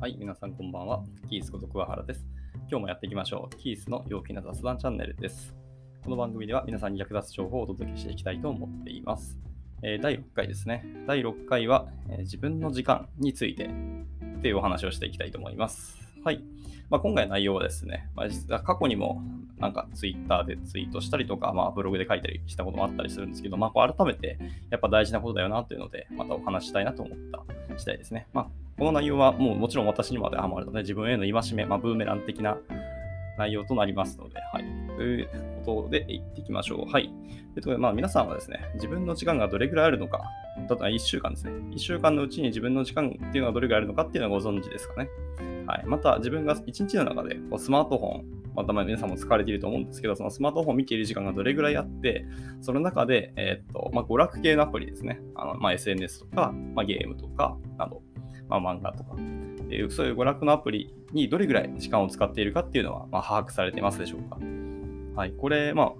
はい、皆さんこんばんは。キースこと桑原です。今日もやっていきましょう。キースの陽気な雑談チャンネルです。この番組では皆さんに役立つ情報をお届けしていきたいと思っています。えー、第6回ですね。第6回は、えー、自分の時間についてというお話をしていきたいと思います。はい。まあ、今回の内容はですね、まあ、実は過去にもなんかツイッターでツイートしたりとか、まあ、ブログで書いたりしたこともあったりするんですけど、まあ、こう改めてやっぱ大事なことだよなというので、またお話したいなと思った次第ですね。まあ、この内容はもうもちろん私にまでハマるので、自分への戒め、まあ、ブーメラン的な内容となりますので、はい。ということで言っていきましょう。はい。えっとで、まあ、皆さんはですね、自分の時間がどれぐらいあるのか、だ1週間ですね。1週間のうちに自分の時間っていうのはどれぐらいあるのかっていうのはご存知ですかね。はい。また、自分が1日の中でこうスマートフォン、また皆さんも使われていると思うんですけど、そのスマートフォン見ている時間がどれぐらいあって、その中で、えー、っと、まあ、娯楽系のアプリですね。あのまあ、SNS とか、まあ、ゲームとかなど、まあ、漫画とか、っていうそういう娯楽のアプリにどれぐらい時間を使っているかっていうのは、まあ、把握されていますでしょうか。はい、これ、まあ、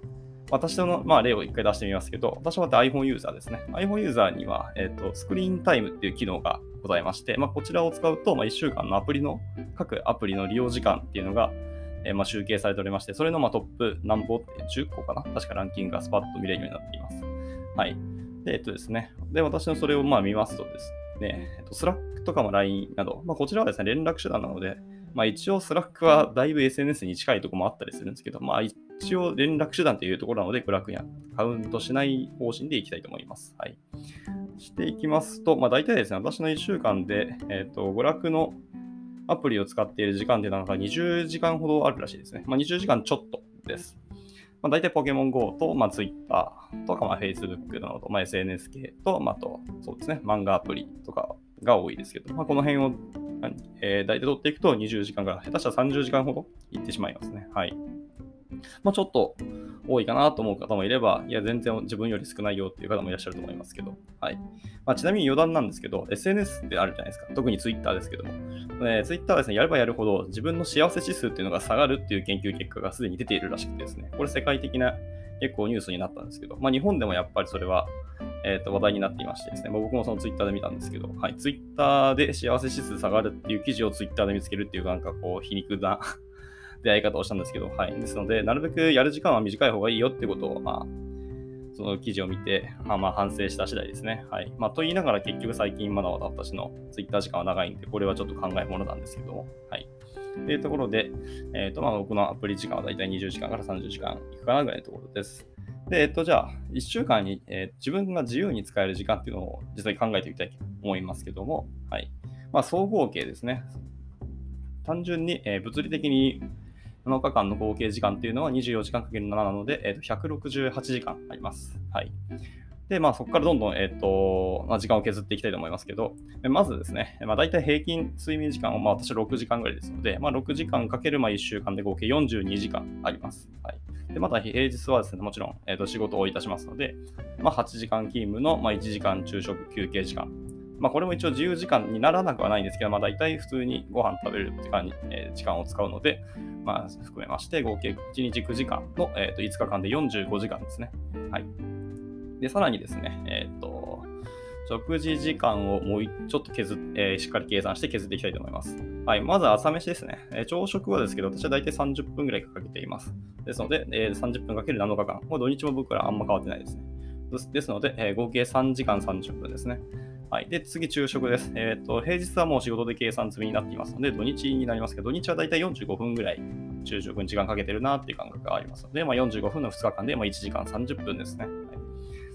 私の、まあ、例を一回出してみますけど、私はまた iPhone ユーザーですね。iPhone ユーザーには、えっ、ー、と、スクリーンタイムっていう機能がございまして、まあ、こちらを使うと、まあ、1週間のアプリの、各アプリの利用時間っていうのが、えー、まあ、集計されておりまして、それのまあトップ何本って10個かな？確かランキングがスパッと見れるようになっています。はい。で、えっとですね。で、私のそれをまあ見ますとですね、えっと、スラックとかも LINE など、まあ、こちらはですね、連絡手段なので、まあ、一応スラックはだいぶ SNS に近いところもあったりするんですけど、まあ、一応連絡手段というところなので、グラフやカウントしない方針でいきたいと思います。はい。していきますと、まあ、大体ですね、私の1週間で、えっ、ー、と、娯楽のアプリを使っている時間っていうのが20時間ほどあるらしいですね。まあ、20時間ちょっとです。まあ、大体ポケモン GO と、まあ、Twitter とか、まあ、Facebook など、まあ、SNS 系と、まあ、と、そうですね、漫画アプリとかが多いですけど、まあ、この辺を、えー、大体取っていくと20時間から下手したら30時間ほどいってしまいますね。はい。まあ、ちょっと多いかなと思う方もいれば、いや、全然自分より少ないよっていう方もいらっしゃると思いますけど、はい。まあ、ちなみに余談なんですけど、SNS ってあるじゃないですか。特に Twitter ですけども。えー、Twitter はですね、やればやるほど自分の幸せ指数っていうのが下がるっていう研究結果がすでに出ているらしくてですね、これ世界的な結構ニュースになったんですけど、まあ、日本でもやっぱりそれは、えー、と話題になっていましてですね、ま、僕もそのツイッターで見たんですけど、はい、ツイッターで幸せ指数下がるっていう記事をツイッターで見つけるっていうなんかこう皮肉な出会い方をしたんですけど、はい。ですので、なるべくやる時間は短い方がいいよってことを、まあ、その記事を見て、まあ、まあ反省した次第ですね。はい。まあ、と言いながら結局最近まだまだ私のツイッター時間は長いんで、これはちょっと考えものなんですけども、はい。というところで、えっ、ー、と、まあ、僕のアプリ時間はだいたい20時間から30時間いくかなぐらいのところです。で、えっと、じゃあ、1週間に、えー、自分が自由に使える時間っていうのを実際考えてみたいと思いますけども、はい。まあ、総合計ですね。単純に、えー、物理的に7日間の合計時間っていうのは24時間かける7なので、えー、と168時間あります。はい。で、まあ、そこからどんどん、え、ー、と、まあ、時間を削っていきたいと思いますけど、まずですね、まあ、大体平均睡眠時間は、まあ、私6時間ぐらいですので、まあ、6時間かけるまあ1週間で合計42時間あります。はい。で、また平日はですね、もちろん、えー、と仕事をいたしますので、まあ、8時間勤務の、まあ、1時間昼食休憩時間。まあ、これも一応自由時間にならなくはないんですけど、まあ、大体普通にご飯食べる時間に、えー、時間を使うので、まあ、含めまして、合計1日9時間の、えー、と5日間で45時間ですね。はい。で、さらにですね、え、ー、と、食事時間をもうちょっと削っ、えー、しっかり計算して削っていきたいと思います。はい、まず朝飯ですね。えー、朝食はですけど、私は大体30分ぐらいかけています。ですので、えー、30分かける7日間。もう土日も僕らあんま変わってないですね。ですので、え、合計3時間30分ですね。はい。で、次、昼食です。えっ、ー、と、平日はもう仕事で計算済みになっていますので、土日になりますけど、土日はだいたい45分ぐらい昼食に時間かけてるなっていう感覚がありますので、まあ、45分の2日間で、まあ、1時間30分ですね。はい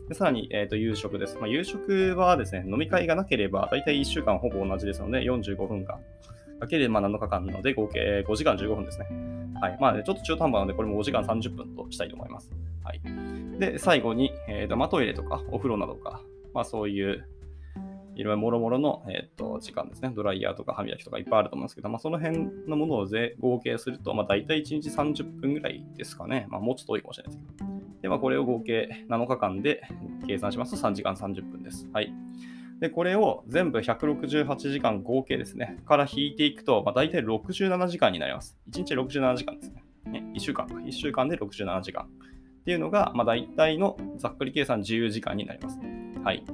でさらに、えーと、夕食です。まあ、夕食はですね、飲み会がなければ、だいたい1週間ほぼ同じですので、45分間。かけるまあ7日間なので、合計5時間15分ですね。はい。まあ、ね、ちょっと中途半端なので、これも5時間30分としたいと思います。はい。で、最後に、えーとまあ、トイレとかお風呂などか、まあ、そういういろいろもろもろの、えーと、時間ですね。ドライヤーとか歯磨きとかいっぱいあると思うんですけど、まあ、その辺のものを合計すると、まあ、大体1日30分ぐらいですかね。まあ、もうちょっと多いかもしれないですけど。で、まあ、これを合計7日間で計算しますと3時間30分です。はい。で、これを全部168時間合計ですね。から引いていくと、まあ、大体67時間になります。1日67時間ですね。ね1週間か。1週間で67時間。っていうのが、まあ、大体のざっくり計算自由時間になります。はい。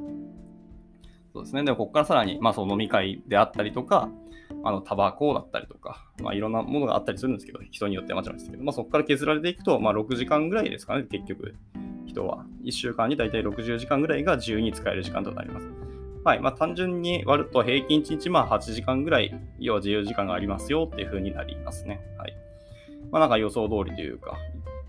そうですね。でも、ここからさらに、まあ、その飲み会であったりとか、あの、タバコだったりとか、まあ、いろんなものがあったりするんですけど、人によってはもちろんですけど、まあ、そこから削られていくと、まあ、6時間ぐらいですかね、結局、人は。1週間に大体60時間ぐらいが自由に使える時間となります。はい。まあ、単純に割ると平均1日まあ8時間ぐらい、要は自由時間がありますよっていう風になりますね。はい。まあ、なんか予想通りというか、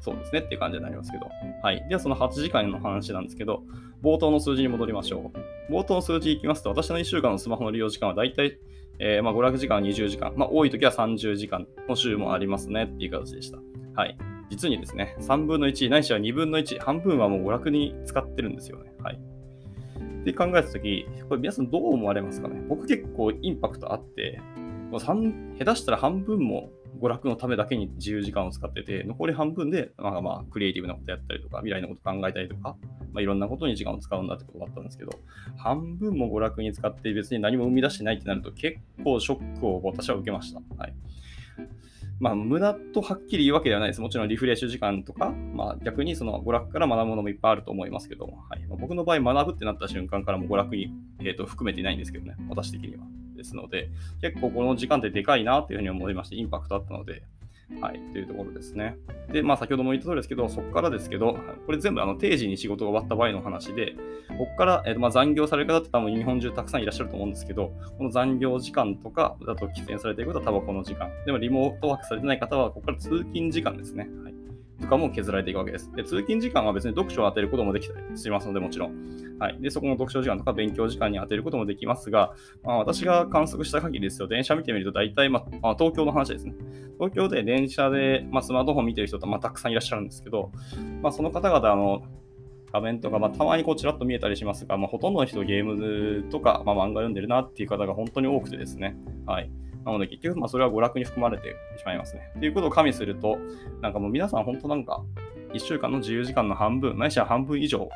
そうですねっていう感じになりますけど。はい。では、その8時間の話なんですけど、冒頭の数字に戻りましょう。冒頭の数字いきますと、私の1週間のスマホの利用時間は大体、えー、まあ、娯楽時間は20時間、まあ、多い時は30時間の週もありますねっていう形でした。はい。実にですね、3分の1、ないしは2分の1、半分はもう娯楽に使ってるんですよね。はい。って考えたとき、これ皆さんどう思われますかね？僕結構インパクトあって、もう3下手したら半分も娯楽のためだけに自由時間を使ってて、残り半分で、まあまあ、クリエイティブなことやったりとか、未来のこと考えたりとか、まあ、いろんなことに時間を使うんだってことだったんですけど、半分も娯楽に使って別に何も生み出してないってなると結構ショックを私は受けました。はい。まあ、無駄とはっきり言うわけではないです。もちろんリフレッシュ時間とか、まあ、逆にその娯楽から学ぶものもいっぱいあると思いますけど、はいま、僕の場合、学ぶってなった瞬間からも娯楽に、えー、と含めていないんですけどね、私的には。ですので、結構この時間ってでかいなというふうに思いまして、インパクトあったので、はい、というところですね。で、まあ先ほども言った通りですけど、そこからですけど、これ全部あの定時に仕事が終わった場合の話で、ここから、えーとまあ、残業される方って多分日本中たくさんいらっしゃると思うんですけど、この残業時間とかだと喫煙されている方はタバコの時間。でもリモートワークされてない方は、ここから通勤時間ですね。とかも削られていくわけです。で、通勤時間は別に読書を当てることもできたりしますので、もちろん。はい。で、そこの読書時間とか勉強時間に当てることもできますが、まあ、私が観測した限りですよ、電車見てみると大体、まあ、東京の話ですね。東京で電車で、まあ、スマートフォン見てる人とまあ、たくさんいらっしゃるんですけど、まあ、その方々、の、画面とか、まあ、たまにこうちらっと見えたりしますが、まあ、ほとんどの人ゲームとか、まあ、漫画読んでるなっていう方が本当に多くてですね。はい。なので結局、まあ、それは娯楽に含まれてしまいますね。ということを加味すると、なんかもう皆さん本当なんか、1週間の自由時間の半分、ないしは半分以上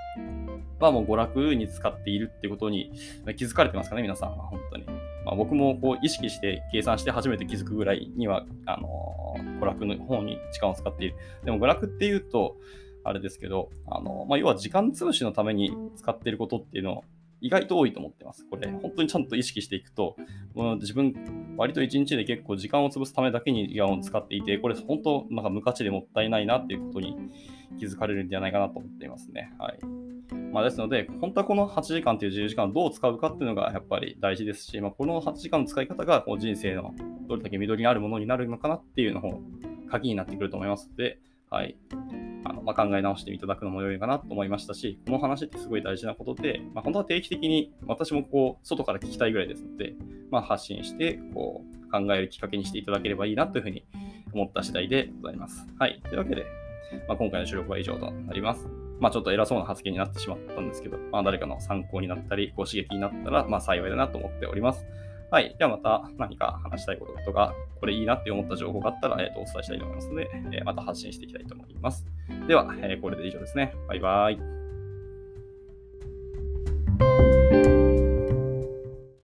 はもう娯楽に使っているってことに気づかれてますかね、皆さんは本当に。まあ、僕もこう意識して計算して初めて気づくぐらいには、あのー、娯楽の方に時間を使っている。でも娯楽っていうと、あれですけど、あのまあ、要は時間潰しのために使っていることっていうのを意外と多いと思ってます。これ、本当にちゃんと意識していくと、自分、割と一日で結構時間を潰すためだけに時間を使っていて、これ本当、なんか無価値でもったいないなっていうことに気づかれるんじゃないかなと思っていますね。はい。まあ、ですので、本当はこの8時間という自由時間をどう使うかっていうのがやっぱり大事ですし、まあ、この8時間の使い方がこう人生のどれだけ緑にあるものになるのかなっていうのを鍵になってくると思いますので、はい。あのまあ、考え直していただくのも良いかなと思いましたし、この話ってすごい大事なことで、まあ、本当は定期的に私もこう外から聞きたいぐらいですので、まあ、発信してこう考えるきっかけにしていただければいいなというふうに思った次第でございます。はい。というわけで、まあ、今回の収録は以上となります。まあ、ちょっと偉そうな発言になってしまったんですけど、まあ、誰かの参考になったり、ご刺激になったら、まあ、幸いだなと思っております。はい。ではまた何か話したいこととか、これいいなって思った情報があったら、えー、とお伝えしたいと思いますので、えー、また発信していきたいと思います。では、え、これで以上ですね。バイバイ。